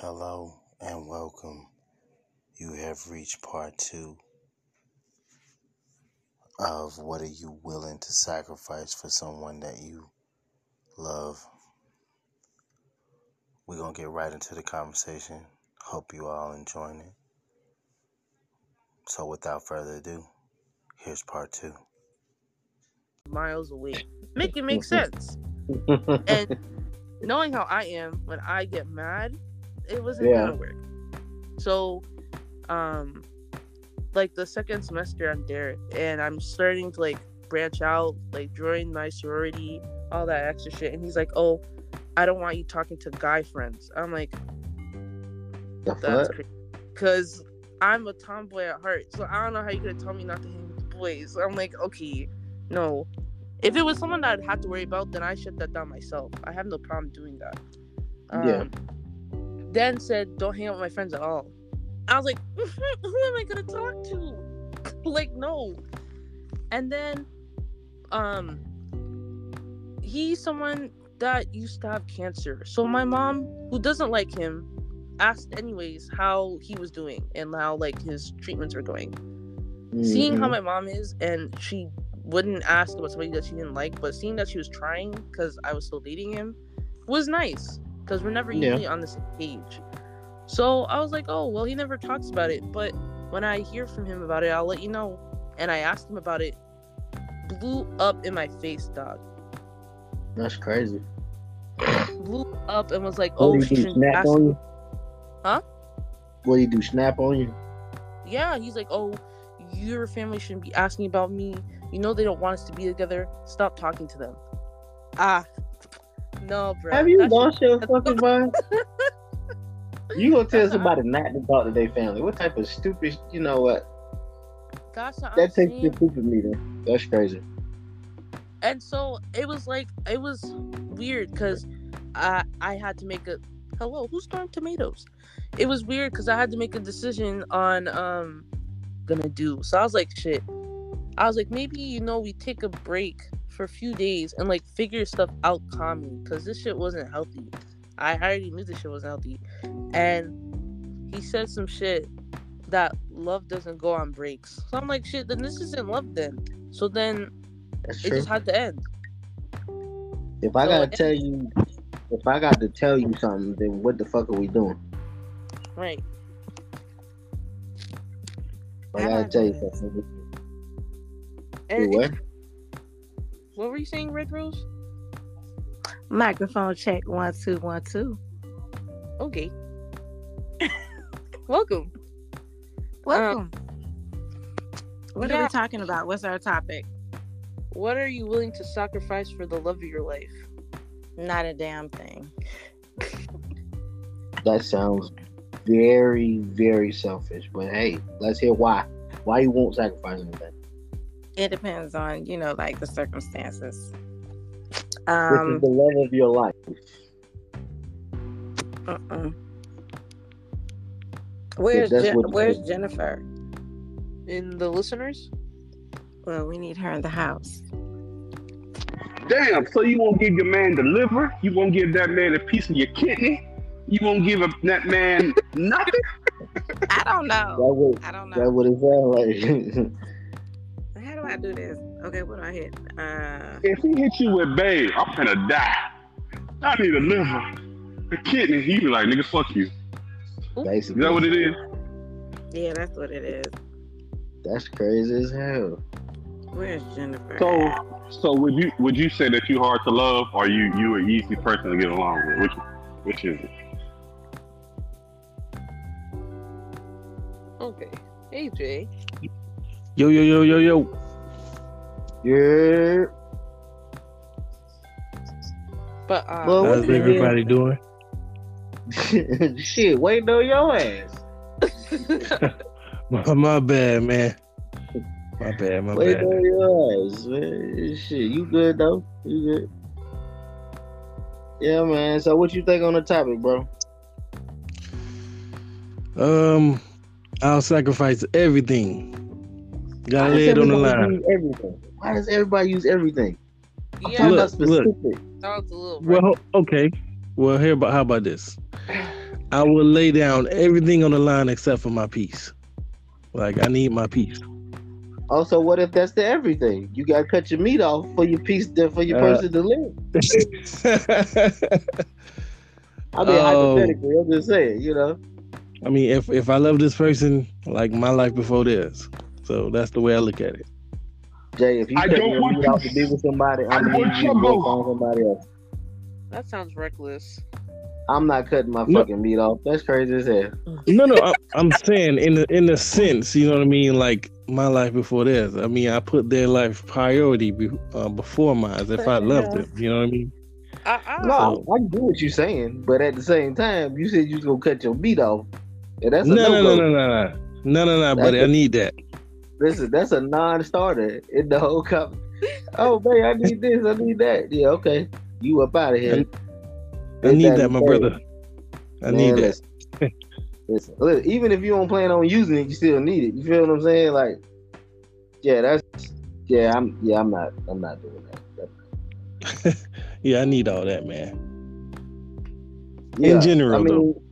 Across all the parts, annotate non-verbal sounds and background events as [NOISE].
Hello and welcome. You have reached part two of what are you willing to sacrifice for someone that you love. We're going to get right into the conversation. Hope you all enjoying it. So, without further ado, here's part two. miles away. Make it make [LAUGHS] sense. And [LAUGHS] knowing how I am, when I get mad, it wasn't Yeah. gonna work. So, um, like the second semester, I'm there, and I'm starting to like branch out, like join my sorority, all that extra shit. And he's like, "Oh, I don't want you talking to guy friends." I'm like, "That's crazy," because I'm a tomboy at heart. So I don't know how you could tell me not to hang with boys. I'm like, okay, no. If it was someone that I'd have to worry about, then I shut that down myself. I have no problem doing that. Yeah. Then said, don't hang out with my friends at all. I was like, [LAUGHS] who am I gonna talk to? [LAUGHS] like, no. And then, um, he's someone that used to have cancer. So my mom, who doesn't like him, asked anyways how he was doing and how like his treatments were going seeing how Mhm. my mom is and she wouldn't ask about somebody that she didn't like but seeing that she was trying because i was still dating him was nice because we're never Yeah. usually on the same page so i was like oh well he never talks about it but when i hear from him about it i'll let you know and i asked him about it blew up in my face dog That's crazy. blew up and was like oh you Snap on you? Huh? What do you do? Snap on you? yeah he's like oh your family shouldn't be asking about me you know they don't want us to be together stop talking to them ah no bro Have you that lost your fucking mind? [LAUGHS] You gonna tell somebody not to talk to their family? What type of stupid? You know what? that's what That takes the stupid meeting. That's crazy. and so it was like it was weird because I I had to make a hello who's throwing tomatoes. It was weird because I had to make a decision on um gonna do. So I was like shit. I was like maybe you know we take a break for a few days and like figure stuff out calmly because this shit wasn't healthy. I already knew this shit wasn't healthy, and he said some shit that love doesn't go on breaks. So I'm like shit. Then this isn't love then. So then That's it true. just had to end. If I So- gotta tell you, if I got to tell you something, then what the fuck are we doing? Right. I gotta tell you something. And what? What were you saying, Red Rose? Microphone check one two one two. Okay. Welcome. Welcome. Um, what are we talking about? What's our topic? What are you willing to sacrifice for the love of your life? Not a damn thing. That sounds very, very selfish. But hey, let's hear why. Why you won't sacrifice anything? It depends on you know like the circumstances. Which is Um. the love of your life. uh-uh. Where's that's Jen- what- Where's Jennifer? In the listeners? Well, we need her in the house. Damn, so you won't give your man the liver? You won't give that man a piece of your kidney? You won't give a, that man [LAUGHS] nothing? I don't know. That know. would I don't know. that would it sound like. How do I do this? Okay, what do I hit? Uh. If he hit you with, babe, I'm gonna die. I need a liver, a kidney. He be like, nigga, fuck you. Is that what it is? Yeah, that's what it is. That's crazy as hell. Where's Jennifer? So, so would you would you say that you hard to love, or you you an easy person to get along with? Which which is it? Okay. AJ. Yo, yo, yo, yo, yo. Yeah. But um Well, what How's the everybody doing? [LAUGHS] Shit, waiting on your ass. [LAUGHS] My, my bad, man. My bad, my Waiting bad. on your ass, man. Shit, you good though? You good? Yeah, man. So, what you think on the topic, bro? Um, I'll sacrifice everything. Gotta Why lay does it on the everybody line. use everything? Why does everybody use everything? I'm yeah, talking Look, about specific. look. a little Well, okay. Well, here about how about this? I will lay down everything on the line except for my piece. Like I need my piece. Also, what if that's the everything? You gotta cut your meat off for your piece to, for your Uh, person to live. [LAUGHS] I mean, Oh. hypothetically, I'm just saying, you know. I mean, if if I love this person, like my life before theirs. So that's the way I look at it. Jay, if you I cut don't your want meat to- off to be with somebody, I I'm gonna want need you to go goat. find somebody else. That sounds reckless. I'm not cutting my No. fucking meat off. That's crazy as hell. No, no, I, I'm saying in the in the sense, you know what I mean, like my life before theirs. I mean, I put their life priority be, uh, before mine if I loved them. You know what I mean? I, I, No, Oh. I, I get what you're saying, but at the same time, you said you was gonna cut your meat off. And that's a No, no, no, no, no, no, no, no, no, no, buddy. I need that. Listen, that's a non-starter in the whole cup. Oh man, I need this, I need that. Yeah, okay. You up out of here. I Ain't need that that, my brother. I Man, need that. Listen, listen, look, even if you don't plan on using it, you still need it. You feel what I'm saying? Like, yeah, that's yeah, I'm yeah, I'm not I'm not doing that. [LAUGHS] Yeah, I need all that, man. Yeah, In general, I mean, though.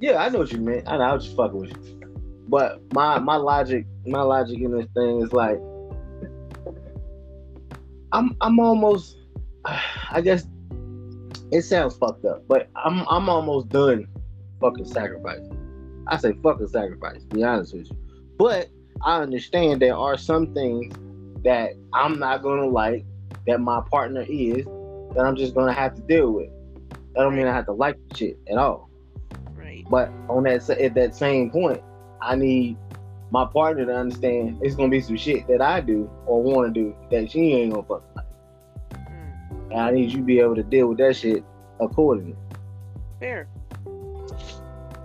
Yeah, I know what you meant. I know I was just fucking with you. But my my logic, my logic in this thing is like I'm I'm almost I guess it sounds fucked up, but I'm I'm almost done fucking sacrifice. I say fucking sacrifice, to be honest with you. But I understand there are some things that I'm not gonna like that my partner is that I'm just gonna have to deal with. That don't mean I have to like shit at all. right. But on that at that same point, I need my partner to understand it's gonna be some shit that I do or want to do that she ain't gonna fuck like. Mm, And I need you to be able to deal with that shit accordingly. fair.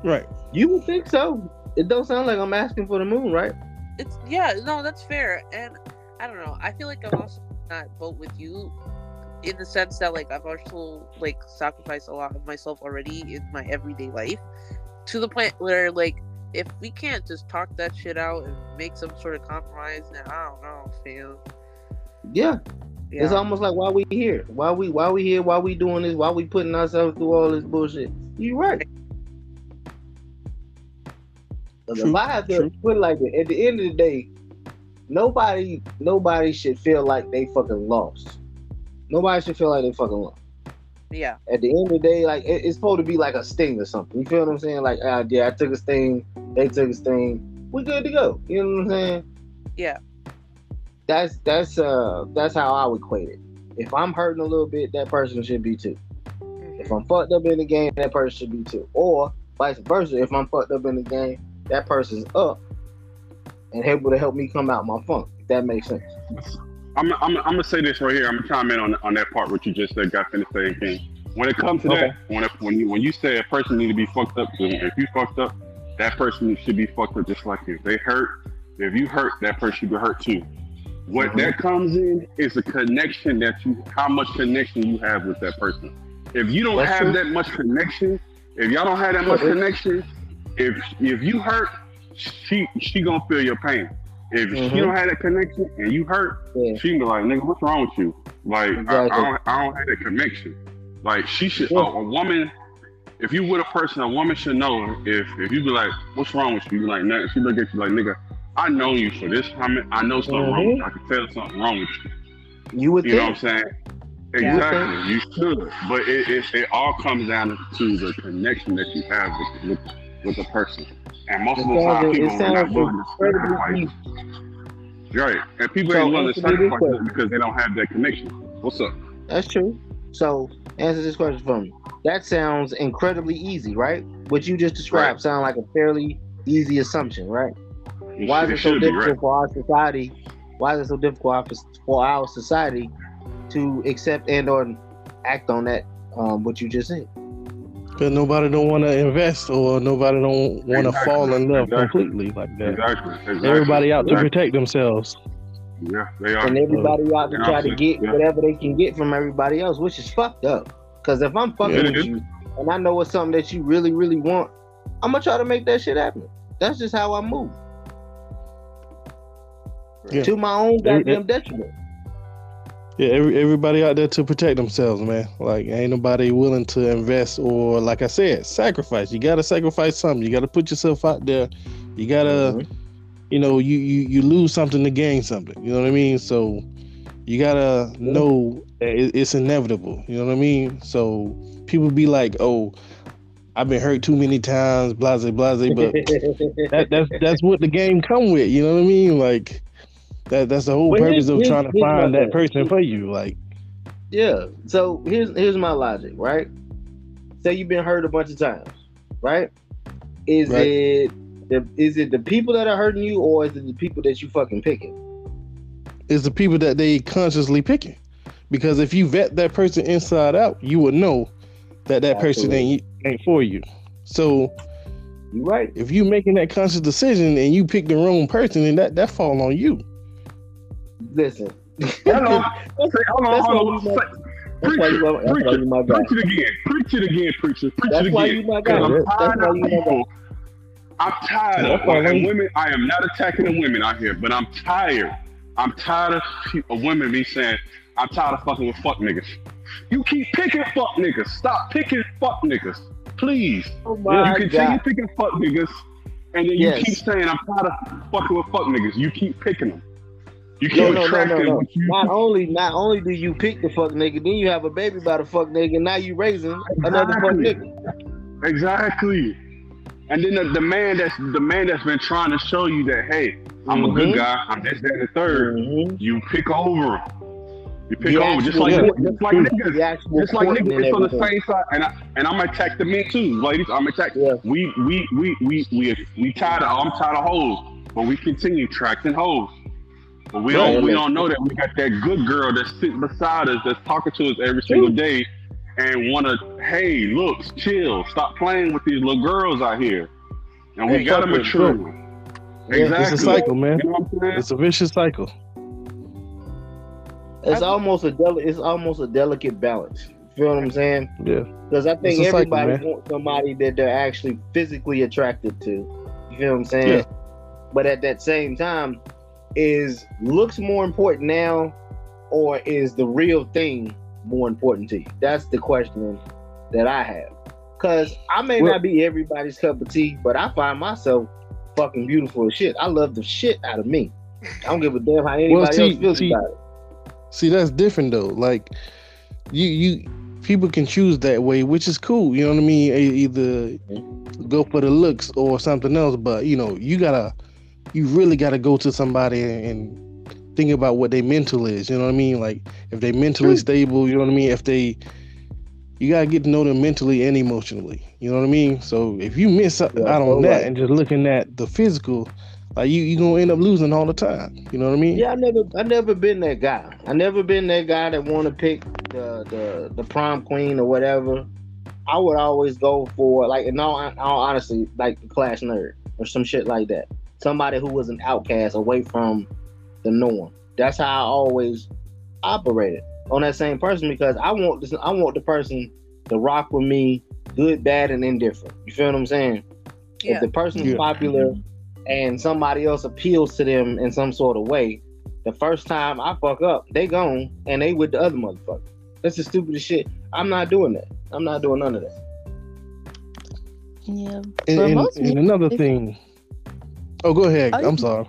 Right. You would think so. It don't sound like I'm asking for the moon, right? It's yeah, no, that's fair. And I don't know. I feel like I'm also not vote with you in the sense that like I've also like sacrificed a lot of myself already in my everyday life to the point where like if we can't just talk that shit out and make some sort of compromise, then I don't know, fam. Yeah. Yeah. It's almost like why we here? Why we why we here? Why we doing this? Why we putting ourselves through all this bullshit? You right. But True, if I have to put it like that, at the end of the day, nobody nobody should feel like they fucking lost. Nobody should feel like they fucking lost. Yeah. At the end of the day, like it- it's supposed to be like a sting or something. You feel what I'm saying? Like, ah, yeah, I took a sting, they took a sting, we good to go. You know what I'm saying? Yeah. That's that's uh that's how I would equate it. If I'm hurting a little bit, that person should be too. Mhm. If I'm fucked up in the game, that person should be too. Or vice versa, if I'm fucked up in the game, that person's up and able to help me come out my funk. If that makes sense. I'm, I'm, I'm gonna say this right here. I'm gonna chime in on on that part what you just said. Got finished saying King. When it comes to Okay. that, when it, when you when you say a person need to be fucked up, if you fucked up, that person should be fucked up just like you. If they hurt, if you hurt, that person should be hurt too. What Mhm. that comes in is a connection that you, how much connection you have with that person. If you don't That's have true. that much connection, if y'all don't have that much connection, if if you hurt, she she gonna feel your pain. If Mhm. she don't have that connection and you hurt, Yeah. she can be like, nigga, what's wrong with you? Like, I, Exactly. I, don't, I don't have that connection. Like, she should, Yeah. a, a woman, if you with a person, a woman should know if if you be like, what's wrong with you? You like, nah, she look at you like, nigga, I know you for this time. I know something wrong with you. I can tell something wrong with you. You would You know what I'm saying? Yeah. Exactly. You should. But it, it, it all comes down to the connection that you have with, with, with the person. And most It of the time, people are not sounds willing to sacrifice. Right. And people So, ain't willing to answer me this sacrifice question. it because they don't have that connection. What's up? That's true. So answer this question for me. That sounds incredibly easy, right? What you just described Right. sound like a fairly easy assumption, right? Why is it so difficult right? for our society? Why is it so difficult for- for our society to accept and or act on that? Um, what you just said. Because nobody don't want to invest or nobody don't want to Exactly. fall in love Exactly. completely like that. Exactly. exactly. Everybody out to protect themselves. Yeah, they are. and everybody out to Yeah, try to get Yeah. whatever they can get from everybody else, which is fucked up. Because if I'm fucking Yeah, with is. you and I know it's something that you really, really want, I'm gonna try to make that shit happen. That's just how I move. Yeah. To my own Yeah, goddamn detriment. Yeah, every, everybody out there to protect themselves, man. Like ain't nobody willing to invest or like I said, sacrifice. You gotta sacrifice something. You gotta put yourself out there. You gotta Mhm. you know, you, you you lose something to gain something. You know what I mean? So you gotta know that it, it's inevitable. You know what I mean? So people be like, "Oh, I've been hurt too many times," blase blase. But [LAUGHS] that, that's that's what the game come with. You know what I mean? Like that that's the whole Well, purpose of trying to find that person for you. Like Yeah. So here's here's my logic, right? Say you've been hurt a bunch of times, right? Is Right. it the is it the people that are hurting you, or is it the people that you fucking picking? it's the people that they consciously picking. Because if you vet that person inside out, you would know that that person ain't ain't for you. So You right? if you making that conscious decision and you pick the wrong person, then that that fall on you. Listen. Hold on. That's, Say, hold on, that's hold why on. you my, Say- that's why you my, that's why you my guy. Preach it again. Preach it again, preacher. Preach That's it why again. you my 'Cause guy. I'm That's tired why of you my guy. people. I'm tired of why and women. I am not attacking the women out here, but I'm tired. I'm tired of, pe- of women be saying, I'm tired of fucking with fuck niggas. You keep picking fuck niggas. Stop picking fuck niggas. Please. Oh my you continue god. picking fuck niggas, and then you Yes. keep saying, I'm tired of fucking with fuck niggas. You keep picking them. You keep No, no, no, no, no. you Not only, not only do you pick the fuck nigga, then you have a baby by the fuck nigga. and Now you raising another fuck nigga. Exactly. And then the, the man that's the man that's been trying to show you that hey, I'm a good Mhm. guy, I'm this, that, and the 3rd Mhm. You pick over him. You pick The over just like just like niggas. Just like niggas, it's on the same side, and I and I'm gonna attack the men too, ladies. I'm gonna attack. Yeah. We we we we we we tired of. I'm tired of hoes, but we continue attracting hoes. But we don't we don't know that we got that good girl that's sitting beside us, that's talking to us every single day, and wanna hey, look, chill, stop playing with these little girls out here, and we Yeah, gotta mature. Yeah. Exactly. It's a cycle, man. You know what I'm? It's a vicious cycle. It's almost a deli- It's almost a delicate balance. You feel what I'm saying? Yeah. Because I think It's a cycle, everybody wants somebody that they're actually physically attracted to. You feel what I'm saying? Yeah. But at that same time, is looks more important now, or is the real thing more important to you? That's the question that I have. Because I may Well- not be everybody's cup of tea, but I find myself fucking beautiful as shit. I love the shit out of me. I don't give a damn how anybody see- else feels see, about it. See, that's different though. Like you you people can choose that way, which is cool. You know what I mean? Either go for the looks or something else, but you know, you gotta you really gotta go to somebody and, think about what their mental is. You know what I mean? Like if they mentally stable, you know what I mean? If they you gotta get to know them mentally and emotionally. You know what I mean? So if you miss out Yeah, on that right. and just looking at the physical, like you you gonna end up losing all the time. You know what I mean? Yeah, I never, I never been that guy. I never been that guy that want to pick the, the the prom queen or whatever. I would always go for like, in all, all honesty, like the class nerd or some shit like that. Somebody who was an outcast away from the norm. That's how I always operated on that same person because I want this. I want the person to rock with me, good, bad, and indifferent. You feel what I'm saying? Yeah. If the person's Yeah. popular and somebody else appeals to them in some sort of way, the first time I fuck up, they gone and they with the other motherfucker. That's the stupidest shit. I'm not doing that. I'm not doing none of that. Yeah. And, and- and another it's- thing. Oh, go ahead. Oh, I'm sorry.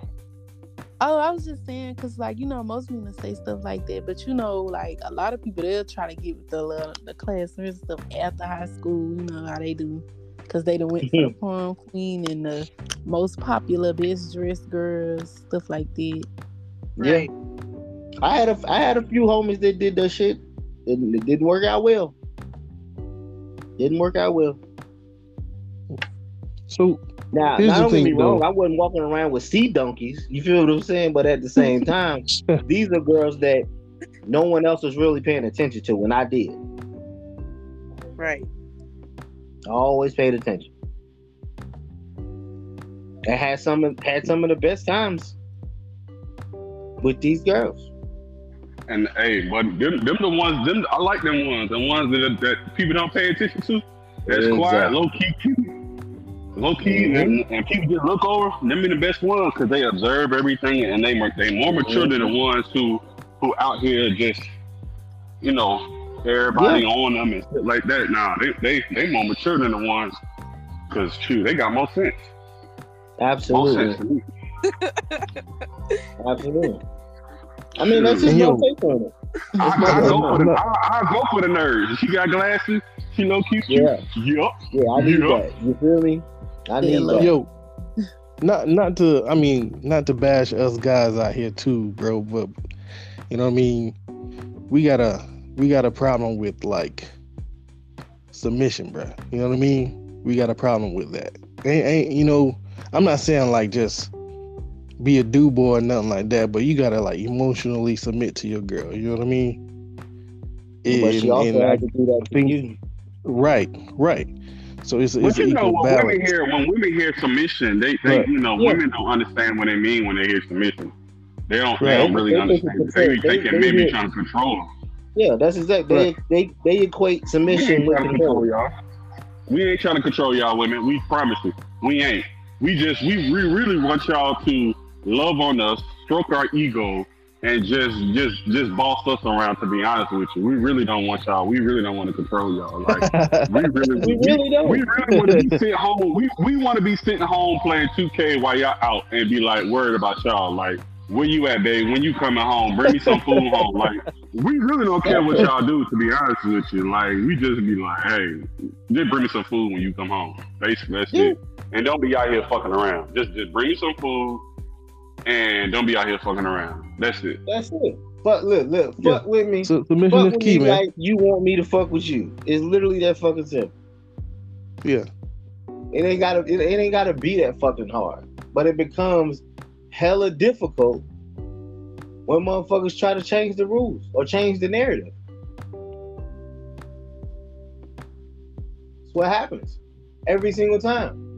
Oh, I was just saying, cause like you know, most women say stuff like that, but you know, like a lot of people they'll try to get with the little, the class and stuff after high school. You know how they do, cause they done went for the [LAUGHS] prom queen and the most popular best dressed girls, stuff like that. Right. Yeah. I had a I had a few homies that did that shit. and it didn't work out well. Didn't work out well. So Now, Here's not the don't get me thing, wrong, though. I wasn't walking around with sea donkeys. You feel what I'm saying? But at the same [LAUGHS] time, these are girls that no one else was really paying attention to, and I did. Right. I always paid attention. I had some of had some of the best times with these girls. And hey, but them, them the ones, them I like them ones, the ones that that people don't pay attention to. That's quiet, low key, cute, low key, Mhm. and, and people just look over. Them be the best ones because they observe everything and they more- they more mature than the ones who who out here just you know, everybody on them and shit like that. Nah, they they they more mature than the ones, cause true, they got more sense. More Absolutely. sense. Absolutely. I mean, that's just And my take on it. I, It's my I take go for the I, I go for the nerds. She got glasses. She low key cute. Yeah. Yup. Yeah, I do Yeah. that. You feel me? I need Yeah, that. Yo, [LAUGHS] not not to I mean not to bash us guys out here too, bro, but you know what I mean. We got a we got a problem with like submission, bro. You know what I mean? We got a problem with that. Ain't, ain't you know? I'm not saying like just be a do boy or nothing like that, but you gotta like emotionally submit to your girl. You know what I mean? but she also and I to do that for think- you. right, right. So it's But it's an you know, equal when women hear when women hear submission, they they Right. you know Yeah. women don't understand what they mean when they hear submission. They don't Right. they don't really They understand. They be. They- thinking they maybe hear- trying to control them. Yeah, that's exactly. Right. They, they they equate We submission ain't with control control. y'all. We ain't trying to control y'all women. We promise you. We ain't. We just we, we really want y'all to love on us, stroke our ego, and just just just boss us around. To be honest with you, we really don't want y'all. We really don't want to control y'all. Like [LAUGHS] we really We really don't. We really want to be sitting home. We we want to be sitting home playing 2K while y'all out and be like worried about y'all. Like, where you at, babe? When you coming home? Bring me some food [LAUGHS] home. Like, we really don't care what y'all do. To be honest with you, like, we just be like, hey, just bring me some food when you come home. Basically, that's Yeah. it. And don't be out here fucking around. Just just bring me some food, and don't be out here fucking around. That's it. That's it. Fuck, look, look, Yeah. fuck with me. So submission fuck is with key, me man. like you want me to fuck with you. It's literally that fucking simple. Yeah. It ain't gotta it, it ain't gotta be that fucking hard. But it becomes hella difficult when motherfuckers try to change the rules or change the narrative. That's what happens every single time.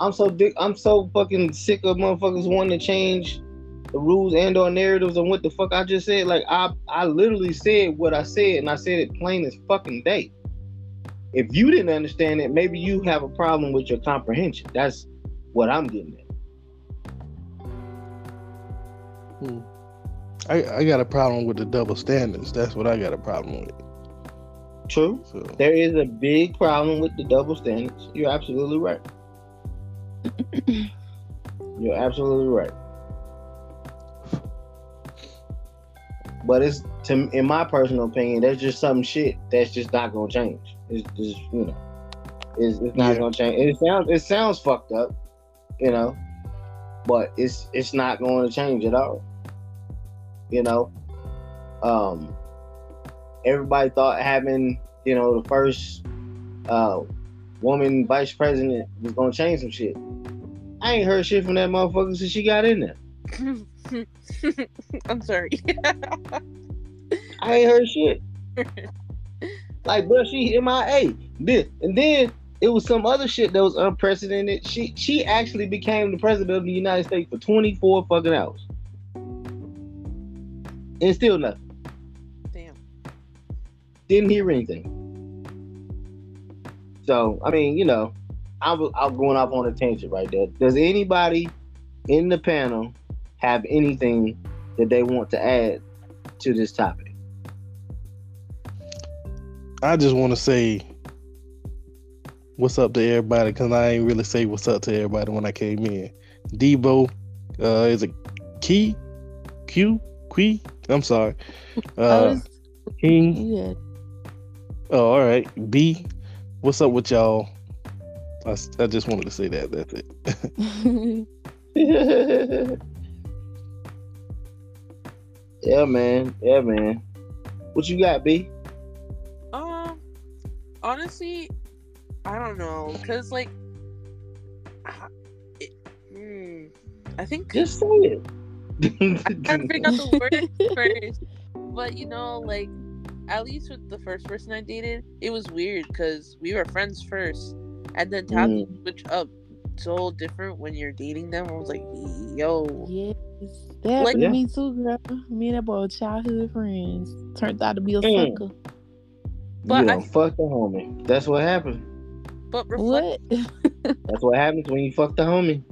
I'm so dick I'm so fucking sick of motherfuckers wanting to change the rules and or narratives on what the fuck I just said. Like I I literally said what I said and I said it plain as fucking day. If you didn't understand it, maybe you have a problem with your comprehension. That's what I'm getting at. Hmm. I, I got a problem with the double standards. That's what I got a problem with. True. So There is a big problem with the double standards. You're absolutely right. [COUGHS] You're absolutely right. But it's to in my personal opinion, there's just some shit that's just not gonna change. It's just you know, it's, it's not Yeah. gonna change. It sounds it sounds fucked up, you know, but it's it's not going to change at all. You know, um, everybody thought having you know the first uh woman vice president was gonna change some shit. I ain't heard shit from that motherfucker since she got in there. [LAUGHS] I'm sorry. [LAUGHS] I ain't heard shit. [LAUGHS] like, bro, she MIA. This and then it was some other shit that was unprecedented. She she actually became the president of the United States for 24 fucking hours. And still nothing. Damn. Didn't hear anything. So, I mean, you know, I was I'm going off on a tangent right there. Does anybody in the panel have anything that they want to add to this topic? I just want to say what's up to everybody because I ain't really say what's up to everybody when I came in. Debo, uh, is it Key? Q? Quee? I'm sorry. Uh, was, King. yeah. Oh, all right. B, what's up with y'all? I, I just wanted to say that. That's it. [LAUGHS] yeah, man. Yeah, man. What you got, B? Um, honestly, I don't know, cause like, I- it, hmm, I think Just say it. I'm trying to figure out the word first. But you know, like, at least with the first person I dated, it was weird because we were friends first, and then to have to switch up so different when you're dating them. I was like, yo, yes. That happened Like- to me too, girl. Me and that boy childhood friends. Turned out to be a Mm. sucker. But you I- don't fuck the homie. That's what happened. but reflect. What? [LAUGHS] That's what happens when you fuck the homie.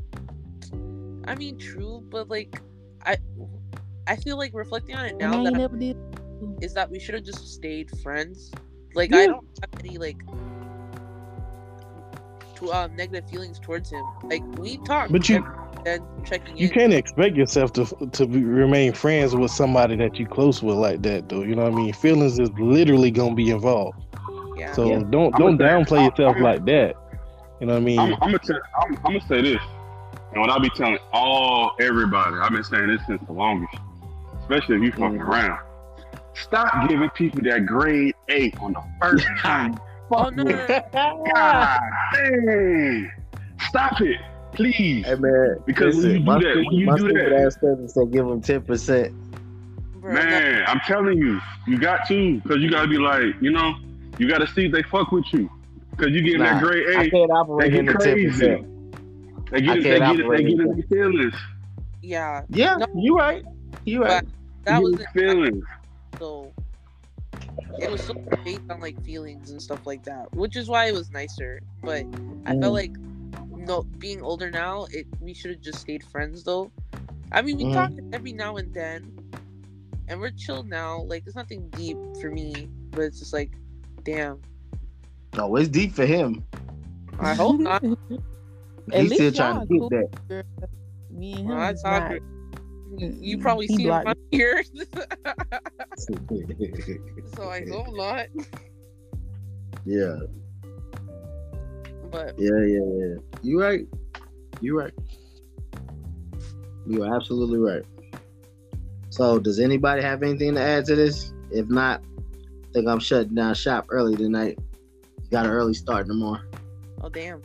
I mean, true, but like, I, I feel like reflecting on it now I that ain't I'm never did. Is that we should have just stayed friends. Like I don't have any like to, um, negative feelings towards him. Like we talk, But you- then checking You in. can't expect yourself to to be, remain friends with somebody that you close with like that, though. You know what I mean? Feelings is literally gonna be involved. Yeah. So Yeah. don't don't gonna say- downplay yourself I'm- like that. You know what I mean? I'm, I'm gonna tell, I'm, I'm gonna say this, and what I be telling all everybody, I've been saying this since the longest, especially if you fucking Mhm. around. Stop giving people that grade A on the first [LAUGHS] time. Oh no, no, no. God dang! Stop it, please. Hey man, Because when you do my that- when you my do stupid that- ass cousin said give him ten percent. bro, no. Man, I'm telling you, you got to, because you gotta be like, you know, you gotta see if they fuck with you, because you getting Nah, that grade I A, can't they operate in get the ten crazy. percent. They I get, they can't they operate get in in their feelings. Yeah, Yeah, No. you right. You right. that They was get in feelings. So. It was so based on like feelings and stuff like that, which is why it was nicer. But I Mm. felt like no, being older now, it we should have just stayed friends though. I mean, we Mhm. talk every now and then, and we're chill now. Like it's nothing deep for me, but it's just like, damn. No, it's deep for him. I hope not. [LAUGHS] He's still trying to y'all cool. that. Me and him. Well, You probably He see him blocked on here, [LAUGHS] so I hope not. yeah, But yeah, yeah, yeah. You right. You right. You are absolutely right. So, does anybody have anything to add to this? If not, I think I'm shutting down shop early tonight. Got an early start tomorrow. oh damn,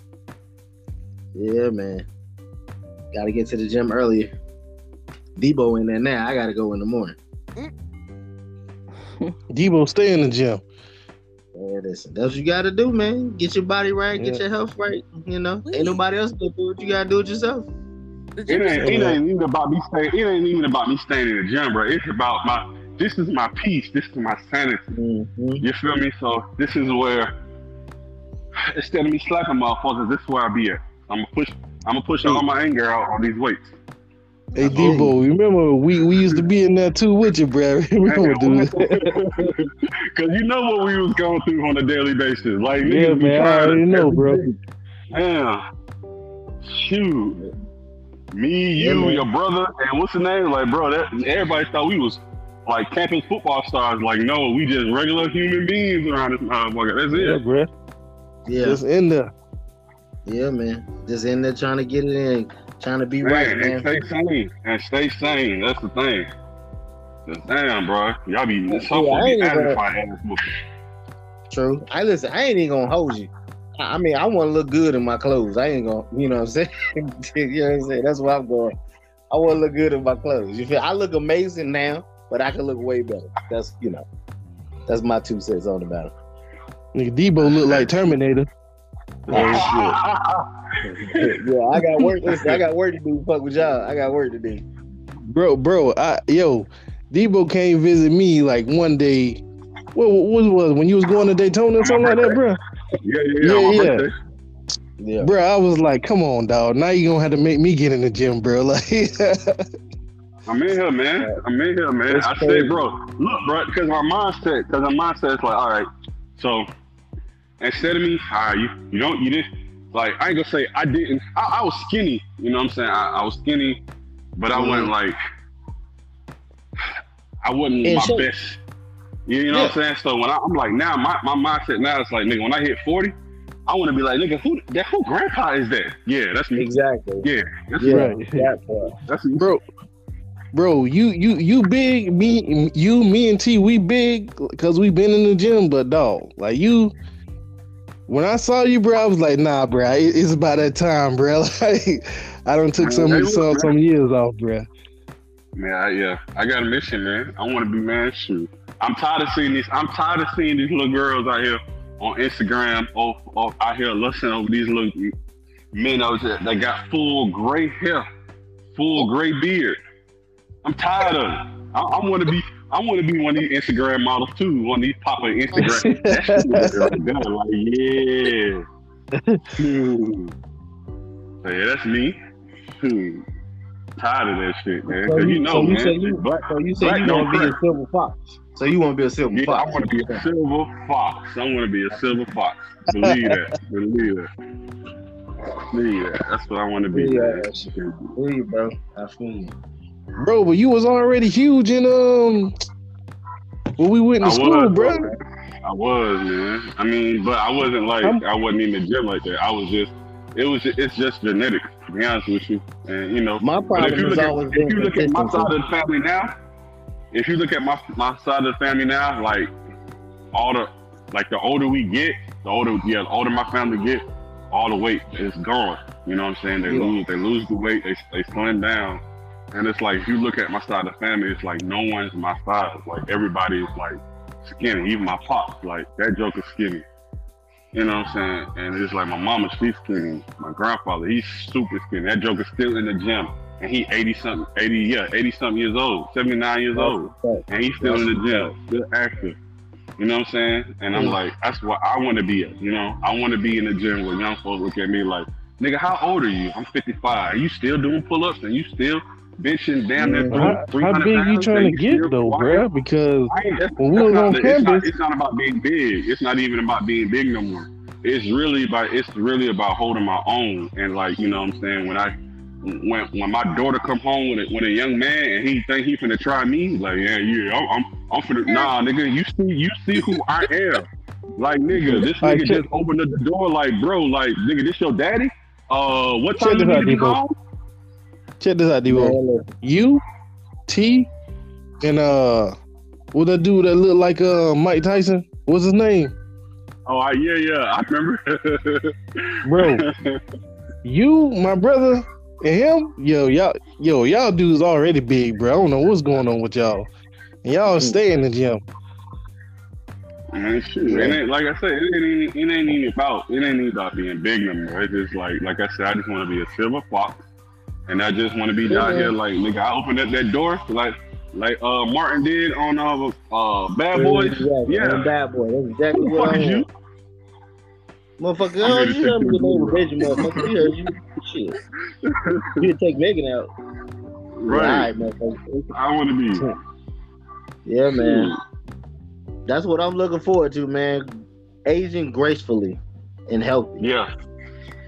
Yeah, man. Got to get to the gym earlier. Debo in there now. I got to go in the morning. [LAUGHS] Debo, stay in the gym. Yeah, listen, that's what you got to do, man. Get your body right, get Yeah. your health right. You know, Please. ain't nobody else gonna do it. You got to do it yourself. It ain't, it ain't even about me staying. It ain't even about me staying in the gym, bro. It's about my. This is my peace. This is my sanity. Mm-hmm. You feel me? So this is where instead of me slapping motherfuckers, this is where I be at. I'm gonna push. I'm gonna push all my anger out on these weights. Hey I feel oh. Debo, remember we, we used to be in there too with you, bro. Remember, dude? Cause you know what we was going through on a daily basis. Like Yeah, man, I already know, bro. day. Damn. Shoot. Me, you, man. your brother, and what's the name? Like, bro, that everybody thought we was like campus football stars. Like, no, we just regular human beings around this motherfucker. That's Yeah, it. bro. Yeah, Just in there. yeah, man. Just in there trying to get it in, trying to be Man, right, and man. stay sane. And stay sane. That's the thing. 'Cause damn, bro. Y'all be Yeah, so I be ain't even- aggravated ass whooping. True. I listen. I ain't even gonna hold you. I I mean, I want to look good in my clothes. I ain't gonna, you know what I'm saying? [LAUGHS] you know what I'm saying? That's where I'm going. I want to look good in my clothes. You feel? I look amazing now, but I can look way better. That's you know, that's my two cents on the matter. Nigga, Debo look like Terminator. Yeah, I got work. Listen, I got work to do. Fuck with y'all. I got work to do. Bro, bro, I yo, Debo came visit me like one day. What, what was it, when you was going to Daytona or something like that, bro? yeah, yeah, Yeah, yeah. yeah. Yeah. Bro, I was like, come on, dog. Now you gonna have to make me get in the gym, bro. [LAUGHS] Like, I'm in here, man. I'm in here, man. That's I crazy. said, bro, look, bro, because my mindset, because my mindset is like, all right, so instead of me, all right, you, you don't, you didn't, like, I ain't gonna say I didn't, I, I was skinny, you know what I'm saying? I, I was skinny, but I mm-hmm. wasn't like, I wasn't In my shape. best. You know what I'm saying? So when I, I'm like, now, my, my mindset now is like, nigga, when I hit 40, I want to be like, nigga, who, that, who grandpa is that? Yeah, that's me. Exactly. Yeah, that's Yeah. Right. [LAUGHS] That. That's me. bro, bro, you you you big, me you me and T, we big because we been in the gym, but dog, like you. When I saw you, bro, I was like, nah, bro, it's about that time, bro. [LAUGHS] Like, I done took some look, some, some years off, bro. Man, I, yeah, I got a mission, man. I want to be man. Shoot, I'm tired of seeing these. I'm tired of seeing these little girls out here on Instagram or, or out here lusting over these little minnows that, that got full gray hair, full gray beard. I'm tired of it. I, I want to be. I want to be one of these Instagram models too. One of these pop [LAUGHS] Instagram. that shit is right there, like yeah. Shoot. [LAUGHS] So, yeah, that's me. Shoot. Tired of that shit, man. So you you, know, so you man. say you, black, so you say you don't gonna be a silver fox. So you want to be a silver Yeah, I want to be a silver fox. I want to be a silver fox. Believe that. Believe that. Believe that. That's what I want to be. Yeah, man. I bro. I feel you. Bro. But you was already huge in um when we went to I school, was, bro. I was, man. I mean, but I wasn't like I'm- I wasn't in the gym like that. I was just. It was. It's just genetics, to be honest with you. And you know, My But if problem you look always at if you look at my side of the family now, if you look at my my side of the family now, like all the like the older we get, the older yeah, the older my family get, all the weight is gone. You know what I'm saying? They Yeah. lose they lose the weight, they they slim down. And it's like if you look at my side of the family, it's like no one's my size. Like everybody is like skinny. Even my pops, like that joke is skinny. You know what I'm saying? And it's like my mama, she's skinny. My grandfather, he's super skinny. That joke is still in the gym. And he 80 something, 80, yeah, 80 something years old, 79 years old. And he's still in the gym, still active. You know what I'm saying? And I'm like, that's what I want to be at. You know, I want to be in the gym where young folks look at me like, nigga, how old are you? I'm 55. Are you still doing pull ups and you still benching? Yeah. through How, how big you trying to get though, bro? Because I ain't, that's, When we was on the- it's, not, it's not about being big. It's not even about being big no more. It's really about it's really about holding my own and like you know what I'm saying when I when when my daughter come home with a, with a young man and he think he finna try me like yeah yeah I'm I'm, I'm finna nah nigga you see you see who I am like nigga this nigga just opened the door like bro like nigga this your daddy uh what Check time you need to be home check this out. Man, You, T, and uh, what that dude that looked like uh Mike Tyson? What's his name, oh I, yeah yeah I remember [LAUGHS] bro? [LAUGHS] you, my brother, and him. Yo, y'all, yo, y'all dudes already big, bro. I don't know what's going on with y'all. And y'all stay in the gym. Man, shoot, it ain't like I said, it ain't, even- it ain't even about it ain't even about being big no more. It's just like like I said, I just want to be a silver fox, and I just want to be Yeah, down here like nigga. I opened up that door like like uh Martin did on uh uh Bad Boys. Exactly. Yeah. I'm bad boy. That's exactly Who what I is you? want. Motherfucker, I'm oh, here you heard me take your name you. was motherfucker. You heard you. Shit. [LAUGHS] You can take Megan out. Right. All right, motherfucker. I want to be. Yeah, man. That's what I'm looking forward to, man. Aging gracefully and healthy. Yeah.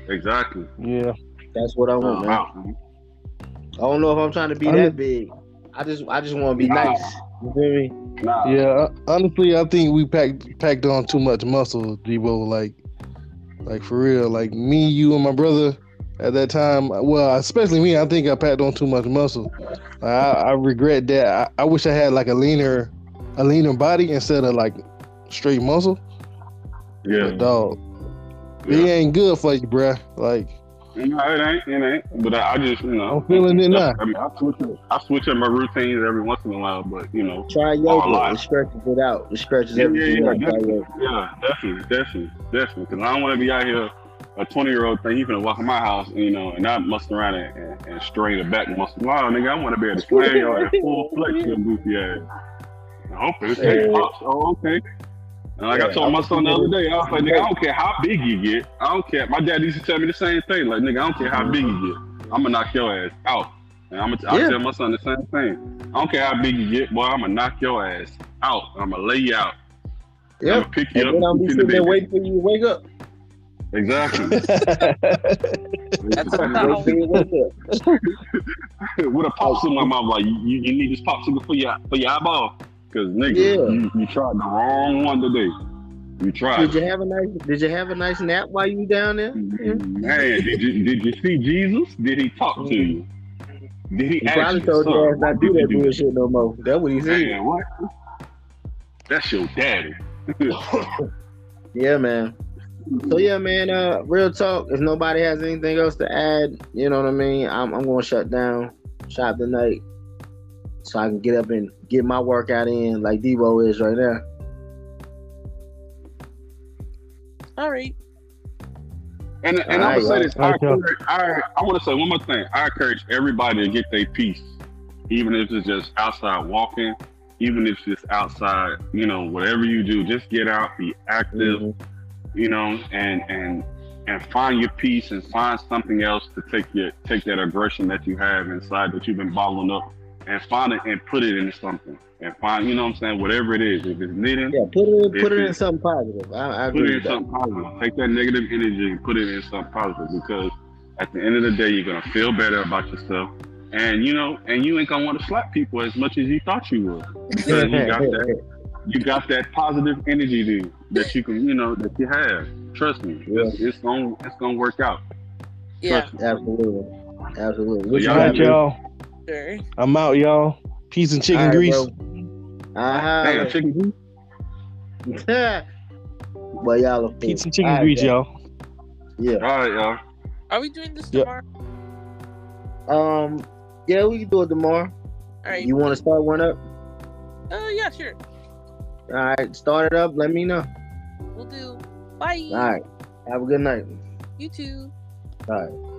Exactly. Yeah, That's what I want, man. Wow. I don't know if I'm trying to be I that big. I just I just want to be Nah. nice. You feel me? Nah. yeah. uh, Honestly, I think we packed packed on too much muscle, Debo. Like, like for real. Like me, you, and my brother at that time. Well, especially me. I think I packed on too much muscle. I, I regret that. I, I wish I had like a leaner, a leaner body instead of like straight muscle. Yeah. But dog, it ain't good for you, bruh. Like, No, it ain't. It ain't. But I, I just you know. I'm feeling it now. I mean, I switch. up- I switch up my routines every once in a while, but you know. Try a yoga. lot. It stretches it out. It stretches Yeah, yeah, everything yeah, out. Definitely. Yeah, definitely, definitely, definitely. Because I don't want to be out here, a 20 year old thing, he finna walk in my house, you know, and not muscle around and, and, and strain the back muscle. No, nigga, I want to be able to slam your ass full flex your goofy ass. I hope it Yeah. takes pops. Oh, okay. And like I Yeah, told I'm my son the other day, I was like, nigga, I don't care how big you get. I don't care. My dad used to tell me the same thing. Like, nigga, I don't care how big you get. I'm gonna knock your ass out. And I'm gonna Yeah. tell my son the same thing. I don't care how big you get, boy. I'm gonna knock your ass out. I'm gonna lay you out. I'm gonna pick you And up. then I'll and be put you in sitting there waiting for you to wake up. Exactly. [LAUGHS] That's Wait how till wake up. With a popsicle in my mouth, like you, you need this popsicle for your for your eyeball, because nigga, Yeah. you, you tried the wrong one today. You tried. Did you have a nice Did you have a nice nap while you down there? Man, did you did you see Jesus? Did he talk to you? Did he He ask probably you, told "Son, your ass not do that do bullshit no more. That's what he said. Man, what? That's your daddy. [LAUGHS] Yeah, man. So yeah, man. Uh, real talk. If nobody has anything else to add, you know what I mean. I'm I'm gonna shut down shop tonight, so I can get up and get my workout in like Debo is right now. All right. And and All I'm gonna right, say this. I, encourage, I I want to say one more thing. I encourage everybody to get their peace, even if it's just outside walking, even if it's just outside. You know, whatever you do, just get out, be active. Mhm. You know, and and and find your peace and find something else to take your take that aggression that you have inside that you've been bottling up and find it and put it into something and find you know what I'm saying whatever it is if it's knitting Yeah, put it If put it in something positive. I, I put agree it with in that. something positive take that negative energy and put it in something positive because at the end of the day you're gonna feel better about yourself and you know and you ain't gonna want to slap people as much as you thought you would because you got that you got that positive energy to, that you can you know that you have trust me it's, it's gonna it's gonna work out Yeah, Trust me. Absolutely. Absolutely. What you y'all All got, right, y'all. Sure. I'm out, y'all. Peace and chicken All right, grease. bro. Uh-huh. damn chicken grease. [LAUGHS] well, y'all are fools. Pizza and chicken All right, grease, man. y'all. Yeah. all right y'all Are we doing this Yep. tomorrow? Um. Yeah, we can do it tomorrow. All right. You want to start one up? Uh, yeah, sure. All right, start it up. Let me know. We'll do. Bye. All right. Have a good night. You too. All right.